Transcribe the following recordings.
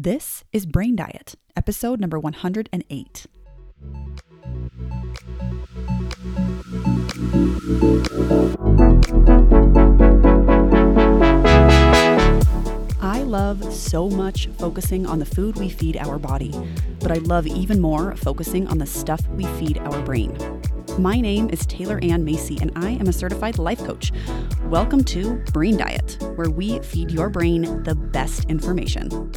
This is Brain Diet, episode number 108. I love so much focusing on the food we feed our body, but I love even more focusing on the stuff we feed our brain. My name is Taylor Ann Macy, and I am a certified life coach. Welcome to Brain Diet, where we feed your brain the best information.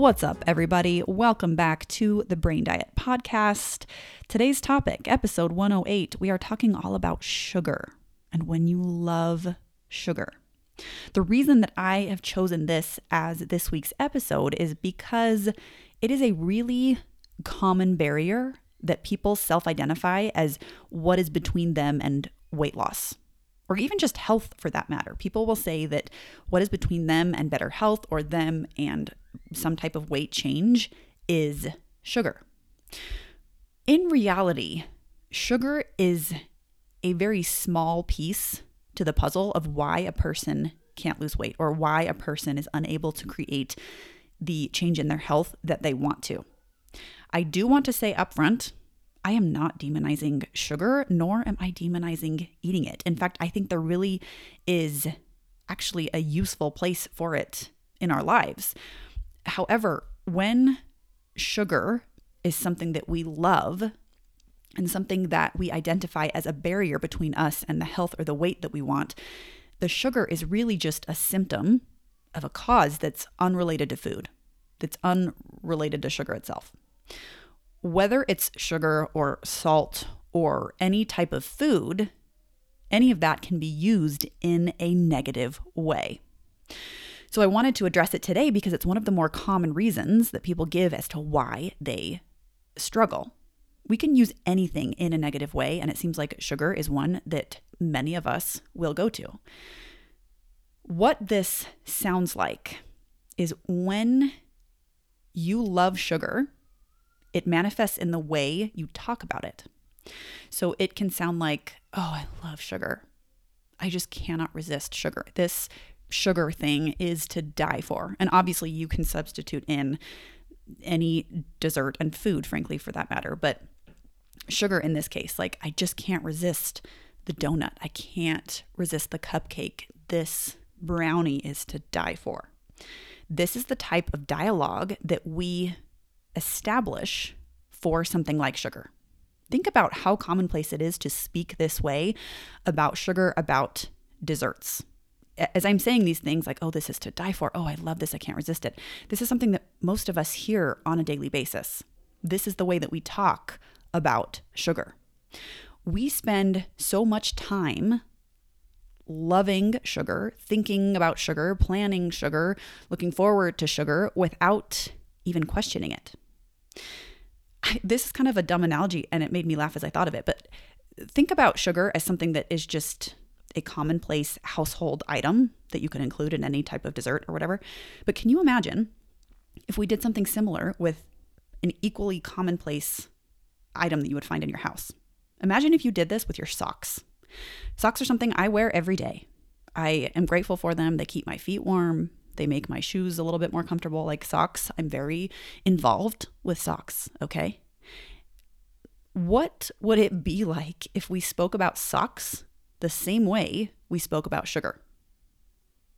What's up, everybody? Welcome back to the Brain Diet Podcast. Today's topic, episode 108, we are talking all about sugar and when you love sugar. The reason that I have chosen this as this week's episode is because it is a really common barrier that people self identify as what is between them and weight loss, or even just health for that matter. People will say that what is between them and better health or them and some type of weight change is sugar. In reality, sugar is a very small piece to the puzzle of why a person can't lose weight or why a person is unable to create the change in their health that they want to. I do want to say upfront, I am not demonizing sugar, nor am I demonizing eating it. In fact, I think there really is actually a useful place for it in our lives. However, when sugar is something that we love and something that we identify as a barrier between us and the health or the weight that we want, the sugar is really just a symptom of a cause that's unrelated to food, that's unrelated to sugar itself whether it's sugar or salt or any type of food, any of that can be used in a negative way. So I wanted to address it today because it's one of the more common reasons that people give as to why they struggle. We can use anything in a negative way, and it seems like sugar is one that many of us will go to. What this sounds like is when you love sugar, it manifests in the way you talk about it. So it can sound like, oh, I love sugar. I just cannot resist sugar. This sugar thing is to die for. And obviously, you can substitute in any dessert and food, frankly, for that matter. But sugar in this case, like, I just can't resist the donut. I can't resist the cupcake. This brownie is to die for. This is the type of dialogue that we establish for something like sugar. Think about how commonplace it is to speak this way about sugar, about desserts. As I'm saying these things, like, oh, this is to die for. Oh, I love this. I can't resist it. This is something that most of us hear on a daily basis. This is the way that we talk about sugar. We spend so much time loving sugar, thinking about sugar, planning sugar, looking forward to sugar without even questioning it. I, this is kind of a dumb analogy and it made me laugh as I thought of it, but think about sugar as something that is just a commonplace household item that you can include in any type of dessert or whatever. But can you imagine if we did something similar with an equally commonplace item that you would find in your house? Imagine if you did this with your socks. Socks are something I wear every day. I am grateful for them. They keep my feet warm. They make my shoes a little bit more comfortable, like socks. I'm very involved with socks, okay? What would it be like if we spoke about socks the same way we spoke about sugar?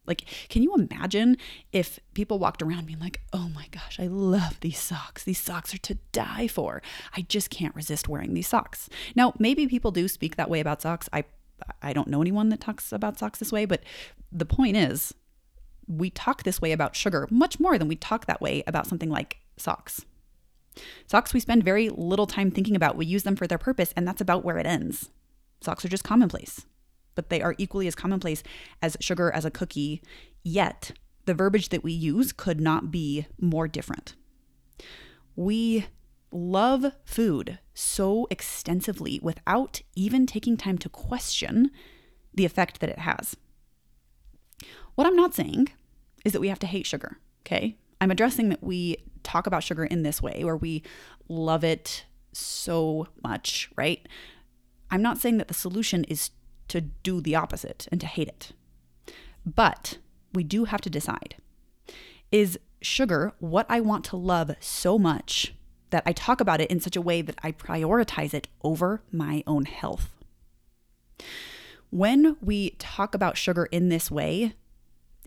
Like, can you imagine if people walked around being like, oh my gosh, I love these socks. These socks are to die for. I just can't resist wearing these socks. Now, maybe people do speak that way about socks. I I don't know anyone that talks about socks this way, but the point is, we talk this way about sugar much more than we talk that way about something like socks. Socks we spend very little time thinking about. We use them for their purpose, and that's about where it ends. Socks are just commonplace, but they are equally as commonplace as sugar as a cookie, yet the verbiage that we use could not be more different. We love food so extensively without even taking time to question the effect that it has. What I'm not saying is that we have to hate sugar, okay? I'm addressing that we talk about sugar in this way where we love it so much, right? I'm not saying that the solution is to do the opposite and to hate it. But we do have to decide Is sugar what I want to love so much that I talk about it in such a way that I prioritize it over my own health? When we talk about sugar in this way,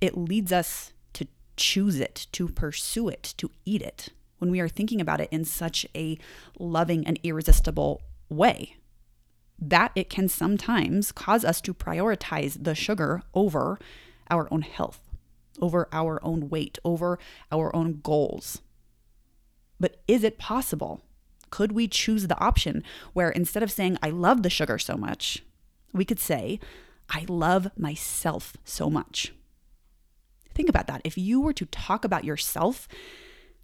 it leads us to choose it, to pursue it, to eat it, when we are thinking about it in such a loving and irresistible way. That it can sometimes cause us to prioritize the sugar over our own health, over our own weight, over our own goals. But is it possible? Could we choose the option where instead of saying, I love the sugar so much, we could say, I love myself so much. Think about that. If you were to talk about yourself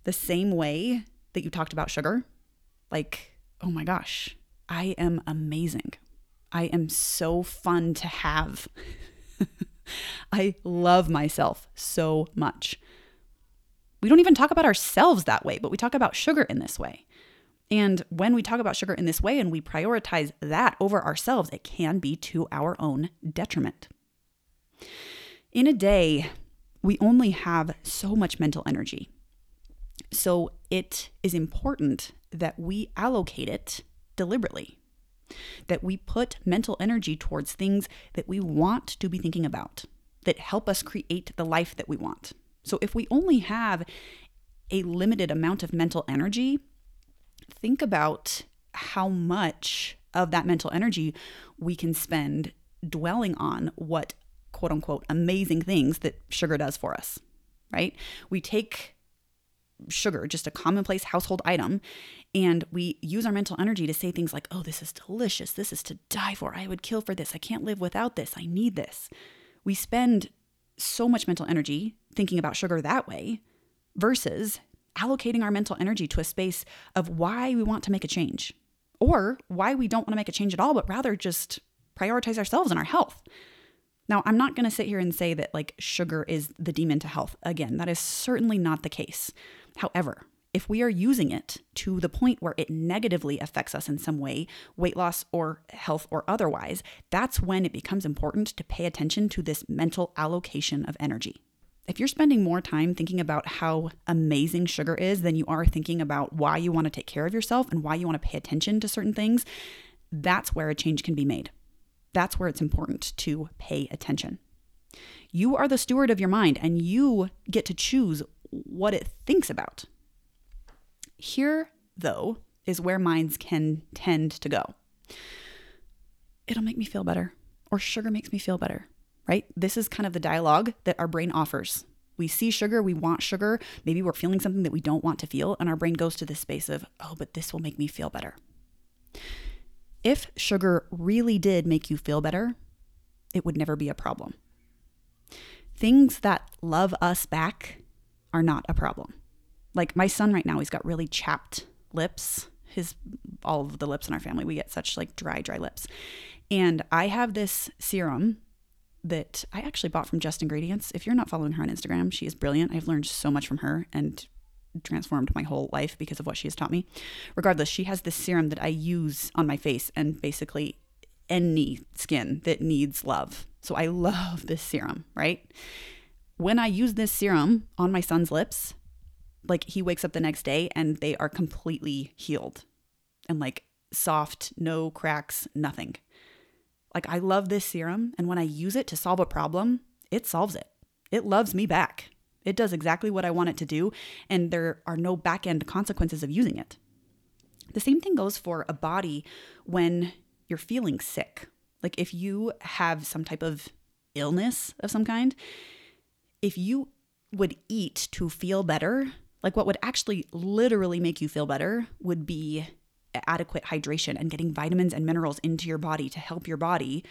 the same way that you talked about sugar, like, oh my gosh, I am amazing. I am so fun to have. I love myself so much. We don't even talk about ourselves that way, but we talk about sugar in this way. And when we talk about sugar in this way and we prioritize that over ourselves, it can be to our own detriment. In a day, we only have so much mental energy. So it is important that we allocate it deliberately, that we put mental energy towards things that we want to be thinking about, that help us create the life that we want. So if we only have a limited amount of mental energy, think about how much of that mental energy we can spend dwelling on what quote unquote amazing things that sugar does for us, right? We take sugar, just a commonplace household item, and we use our mental energy to say things like, oh, this is delicious. This is to die for. I would kill for this. I can't live without this. I need this. We spend so much mental energy thinking about sugar that way versus allocating our mental energy to a space of why we want to make a change or why we don't want to make a change at all, but rather just prioritize ourselves and our health. Now, I'm not going to sit here and say that like sugar is the demon to health. Again, that is certainly not the case. However, if we are using it to the point where it negatively affects us in some way, weight loss or health or otherwise, that's when it becomes important to pay attention to this mental allocation of energy. If you're spending more time thinking about how amazing sugar is than you are thinking about why you want to take care of yourself and why you want to pay attention to certain things, that's where a change can be made. That's where it's important to pay attention. You are the steward of your mind and you get to choose what it thinks about. Here, though, is where minds can tend to go. It'll make me feel better, or sugar makes me feel better right? This is kind of the dialogue that our brain offers. We see sugar, we want sugar, maybe we're feeling something that we don't want to feel, and our brain goes to this space of, oh, but this will make me feel better. If sugar really did make you feel better, it would never be a problem. Things that love us back are not a problem. Like my son right now, he's got really chapped lips. His all of the lips in our family, we get such like dry, dry lips. And I have this serum that I actually bought from Just Ingredients. If you're not following her on Instagram, she is brilliant. I've learned so much from her and transformed my whole life because of what she has taught me. Regardless, she has this serum that I use on my face and basically any skin that needs love. So I love this serum, right? When I use this serum on my son's lips, like he wakes up the next day and they are completely healed and like soft, no cracks, nothing. Like, I love this serum, and when I use it to solve a problem, it solves it. It loves me back. It does exactly what I want it to do, and there are no back end consequences of using it. The same thing goes for a body when you're feeling sick. Like, if you have some type of illness of some kind, if you would eat to feel better, like what would actually literally make you feel better would be adequate hydration and getting vitamins and minerals into your body to help your body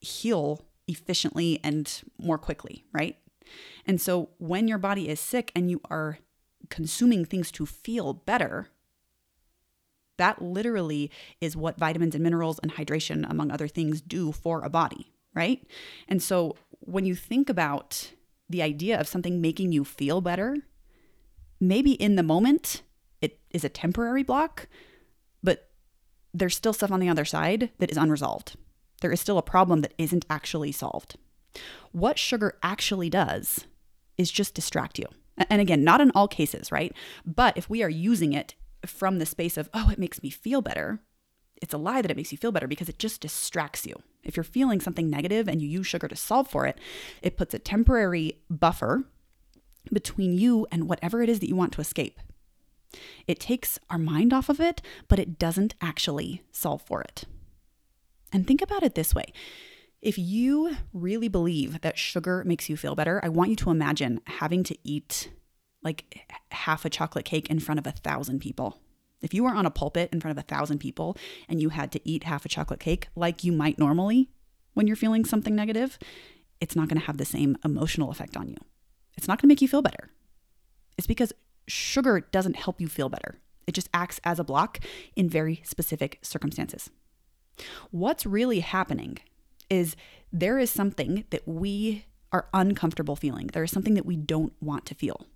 heal efficiently and more quickly, right? And so when your body is sick and you are consuming things to feel better, that literally is what vitamins and minerals and hydration, among other things, do for a body, right? And so when you think about the idea of something making you feel better, maybe in the moment it is a temporary block, but there's still stuff on the other side that is unresolved. There is still a problem that isn't actually solved. What sugar actually does is just distract you. And again, not in all cases, right? But if we are using it from the space of, oh, it makes me feel better, it's a lie that it makes you feel better because it just distracts you. If you're feeling something negative and you use sugar to solve for it, it puts a temporary buffer between you and whatever it is that you want to escape. It takes our mind off of it, but it doesn't actually solve for it. And think about it this way if you really believe that sugar makes you feel better, I want you to imagine having to eat like half a chocolate cake in front of a thousand people. If you were on a pulpit in front of a thousand people and you had to eat half a chocolate cake like you might normally when you're feeling something negative, it's not going to have the same emotional effect on you. It's not going to make you feel better. It's because sugar doesn't help you feel better. It just acts as a block in very specific circumstances. What's really happening is there is something that we are uncomfortable feeling. There is something that we don't want to feel.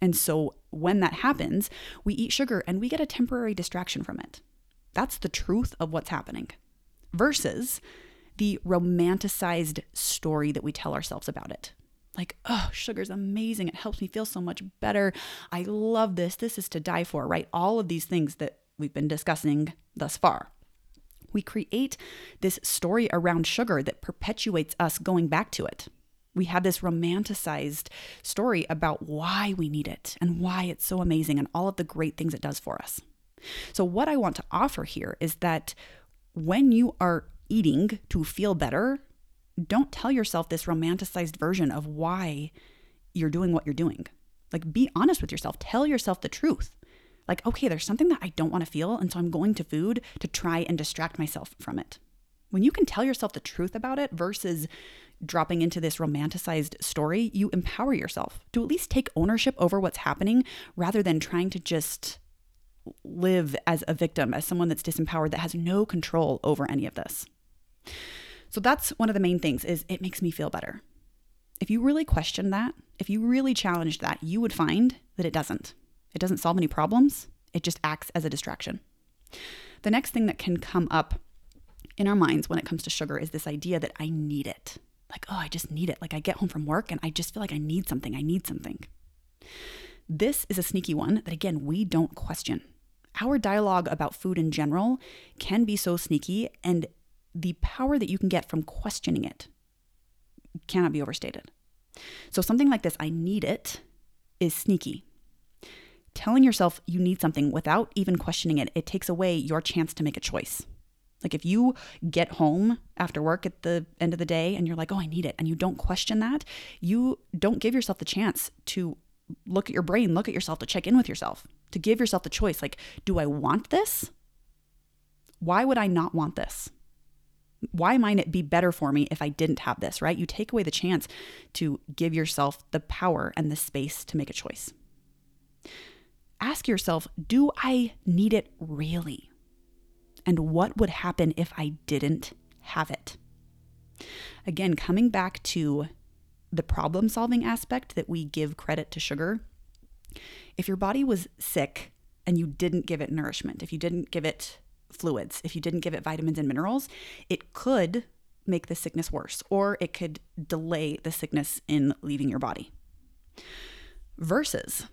And so when that happens, we eat sugar and we get a temporary distraction from it. That's the truth of what's happening. Versus the romanticized story that we tell ourselves about it. Like, oh, sugar's amazing. It helps me feel so much better. I love this. This is to die for, right? All of these things that we've been discussing thus far. We create this story around sugar that perpetuates us going back to it. We have this romanticized story about why we need it and why it's so amazing and all of the great things it does for us. So, what I want to offer here is that when you are eating to feel better, don't tell yourself this romanticized version of why you're doing what you're doing. Like, be honest with yourself. Tell yourself the truth. Like, okay, there's something that I don't want to feel, and so I'm going to food to try and distract myself from it. When you can tell yourself the truth about it versus dropping into this romanticized story, you empower yourself to at least take ownership over what's happening rather than trying to just live as a victim, as someone that's disempowered that has no control over any of this. So that's one of the main things is it makes me feel better. If you really question that, if you really challenged that, you would find that it doesn't. It doesn't solve any problems. It just acts as a distraction. The next thing that can come up in our minds when it comes to sugar is this idea that I need it like, oh, I just need it. Like I get home from work and I just feel like I need something. I need something. This is a sneaky one that, again, we don't question. Our dialogue about food in general can be so sneaky, and the power that you can get from questioning it cannot be overstated. So, something like this, I need it, is sneaky. Telling yourself you need something without even questioning it, it takes away your chance to make a choice. Like if you get home after work at the end of the day and you're like, oh, I need it, and you don't question that, you don't give yourself the chance to look at your brain, look at yourself, to check in with yourself, to give yourself the choice like, do I want this? Why would I not want this? Why might it be better for me if I didn't have this, right? You take away the chance to give yourself the power and the space to make a choice. Ask yourself, do I need it really? and what would happen if I didn't have it. Again, coming back to the problem solving aspect that we give credit to sugar, if your body was sick and you didn't give it nourishment, if you didn't give it fluids, if you didn't give it vitamins and minerals, it could make the sickness worse or it could delay the sickness in leaving your body. Versus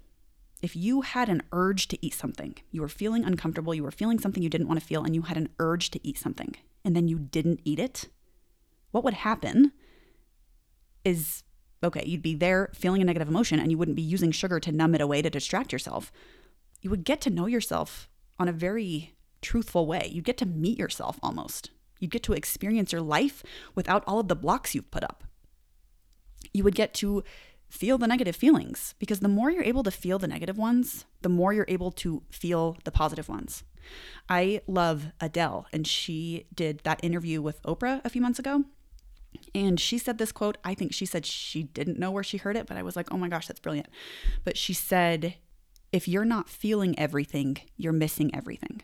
if you had an urge to eat something, you were feeling uncomfortable, you were feeling something you didn't want to feel, and you had an urge to eat something, and then you didn't eat it, what would happen is okay, you'd be there feeling a negative emotion and you wouldn't be using sugar to numb it away to distract yourself. You would get to know yourself on a very truthful way. You'd get to meet yourself almost. You'd get to experience your life without all of the blocks you've put up. You would get to feel the negative feelings because the more you're able to feel the negative ones, the more you're able to feel the positive ones. I love Adele, and she did that interview with Oprah a few months ago. And she said this quote. I think she said she didn't know where she heard it, but I was like, oh my gosh, that's brilliant. But she said, if you're not feeling everything, you're missing everything.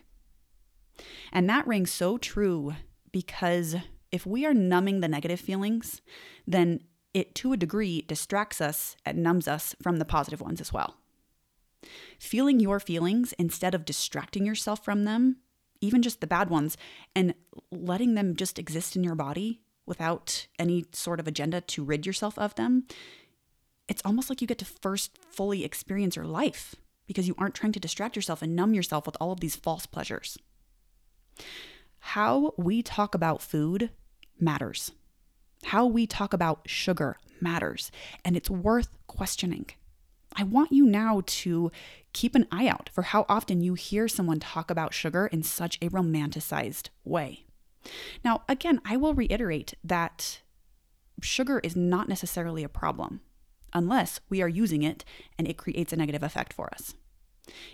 And that rings so true because if we are numbing the negative feelings, then it to a degree distracts us and numbs us from the positive ones as well. Feeling your feelings instead of distracting yourself from them, even just the bad ones, and letting them just exist in your body without any sort of agenda to rid yourself of them, it's almost like you get to first fully experience your life because you aren't trying to distract yourself and numb yourself with all of these false pleasures. How we talk about food matters. How we talk about sugar matters, and it's worth questioning. I want you now to keep an eye out for how often you hear someone talk about sugar in such a romanticized way. Now, again, I will reiterate that sugar is not necessarily a problem unless we are using it and it creates a negative effect for us.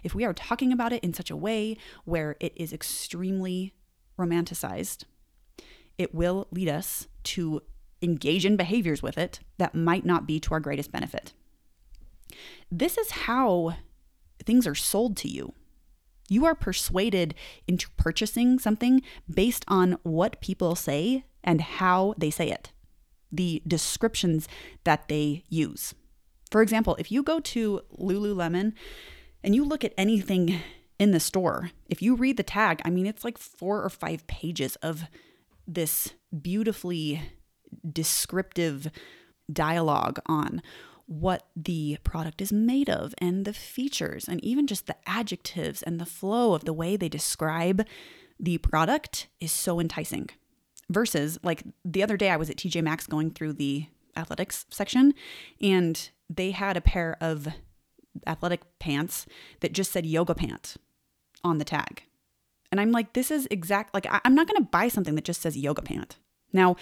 If we are talking about it in such a way where it is extremely romanticized, it will lead us to engage in behaviors with it that might not be to our greatest benefit. This is how things are sold to you. You are persuaded into purchasing something based on what people say and how they say it, the descriptions that they use. For example, if you go to Lululemon and you look at anything in the store, if you read the tag, I mean, it's like four or five pages of this beautifully descriptive dialogue on what the product is made of and the features and even just the adjectives and the flow of the way they describe the product is so enticing. Versus, like the other day, I was at TJ Maxx going through the athletics section and they had a pair of athletic pants that just said yoga pant on the tag. And I'm like, this is exact, like, I'm not going to buy something that just says yoga pant. Now,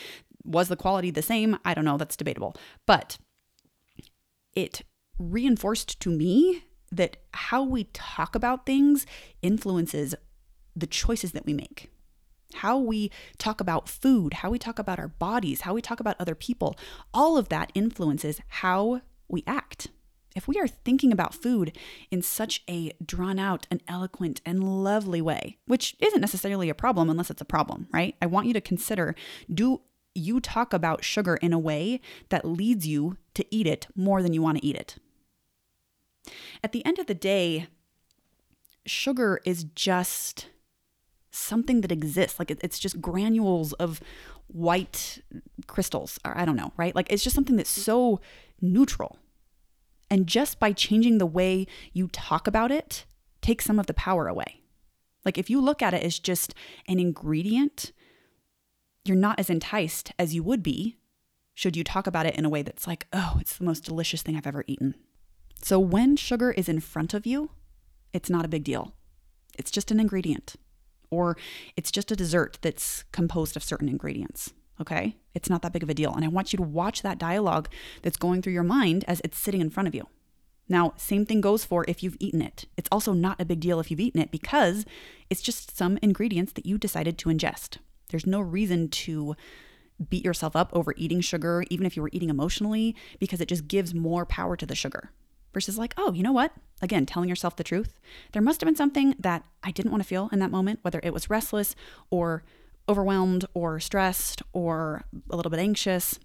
was the quality the same? I don't know. That's debatable. But it reinforced to me that how we talk about things influences the choices that we make. How we talk about food, how we talk about our bodies, how we talk about other people, all of that influences how we act. If we are thinking about food in such a drawn out and eloquent and lovely way, which isn't necessarily a problem unless it's a problem, right? I want you to consider do you talk about sugar in a way that leads you to eat it more than you want to eat it. At the end of the day, sugar is just something that exists. Like it's just granules of white crystals, or I don't know, right? Like it's just something that's so neutral. And just by changing the way you talk about it, take some of the power away. Like if you look at it as just an ingredient, you're not as enticed as you would be should you talk about it in a way that's like, oh, it's the most delicious thing I've ever eaten. So when sugar is in front of you, it's not a big deal. It's just an ingredient, or it's just a dessert that's composed of certain ingredients. Okay? It's not that big of a deal. And I want you to watch that dialogue that's going through your mind as it's sitting in front of you. Now, same thing goes for if you've eaten it. It's also not a big deal if you've eaten it because it's just some ingredients that you decided to ingest. There's no reason to beat yourself up over eating sugar, even if you were eating emotionally, because it just gives more power to the sugar. Versus, like, oh, you know what? Again, telling yourself the truth. There must have been something that I didn't want to feel in that moment, whether it was restless or overwhelmed or stressed or a little bit anxious.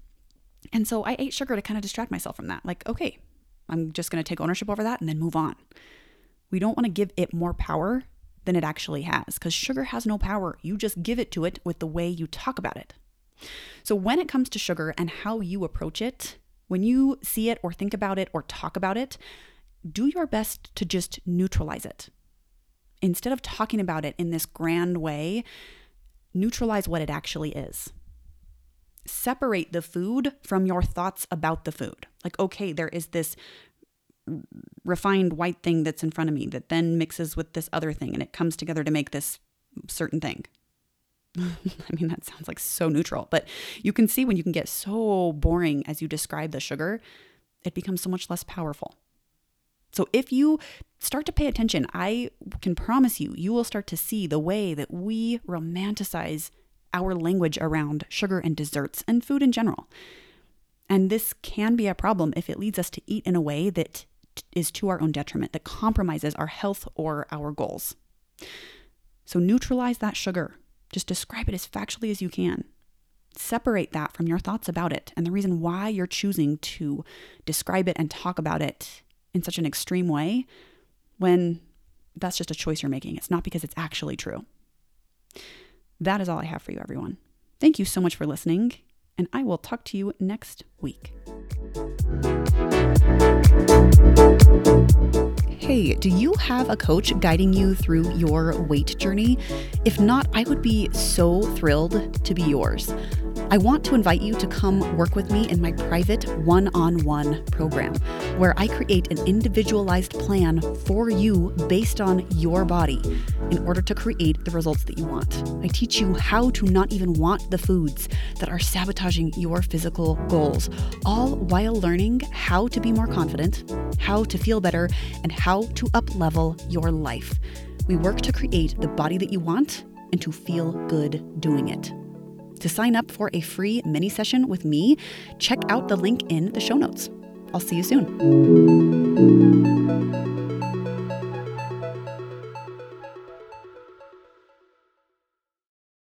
And so I ate sugar to kind of distract myself from that. Like, okay, I'm just going to take ownership over that and then move on. We don't want to give it more power than it actually has because sugar has no power. You just give it to it with the way you talk about it. So, when it comes to sugar and how you approach it, when you see it or think about it or talk about it, do your best to just neutralize it. Instead of talking about it in this grand way, neutralize what it actually is. Separate the food from your thoughts about the food. Like, okay, there is this refined white thing that's in front of me that then mixes with this other thing and it comes together to make this certain thing. I mean, that sounds like so neutral, but you can see when you can get so boring as you describe the sugar, it becomes so much less powerful. So if you start to pay attention, I can promise you, you will start to see the way that we romanticize our language around sugar and desserts and food in general. And this can be a problem if it leads us to eat in a way that is to our own detriment, that compromises our health or our goals. So neutralize that sugar. Just describe it as factually as you can. Separate that from your thoughts about it and the reason why you're choosing to describe it and talk about it in such an extreme way when that's just a choice you're making. It's not because it's actually true. That is all I have for you, everyone. Thank you so much for listening, and I will talk to you next week. Hey, do you have a coach guiding you through your weight journey? If not, I would be so thrilled to be yours. I want to invite you to come work with me in my private one on one program, where I create an individualized plan for you based on your body in order to create the results that you want. I teach you how to not even want the foods that are sabotaging your physical goals, all while learning how to be more confident, how to feel better, and how to up level your life. We work to create the body that you want and to feel good doing it. To sign up for a free mini session with me, check out the link in the show notes. I'll see you soon.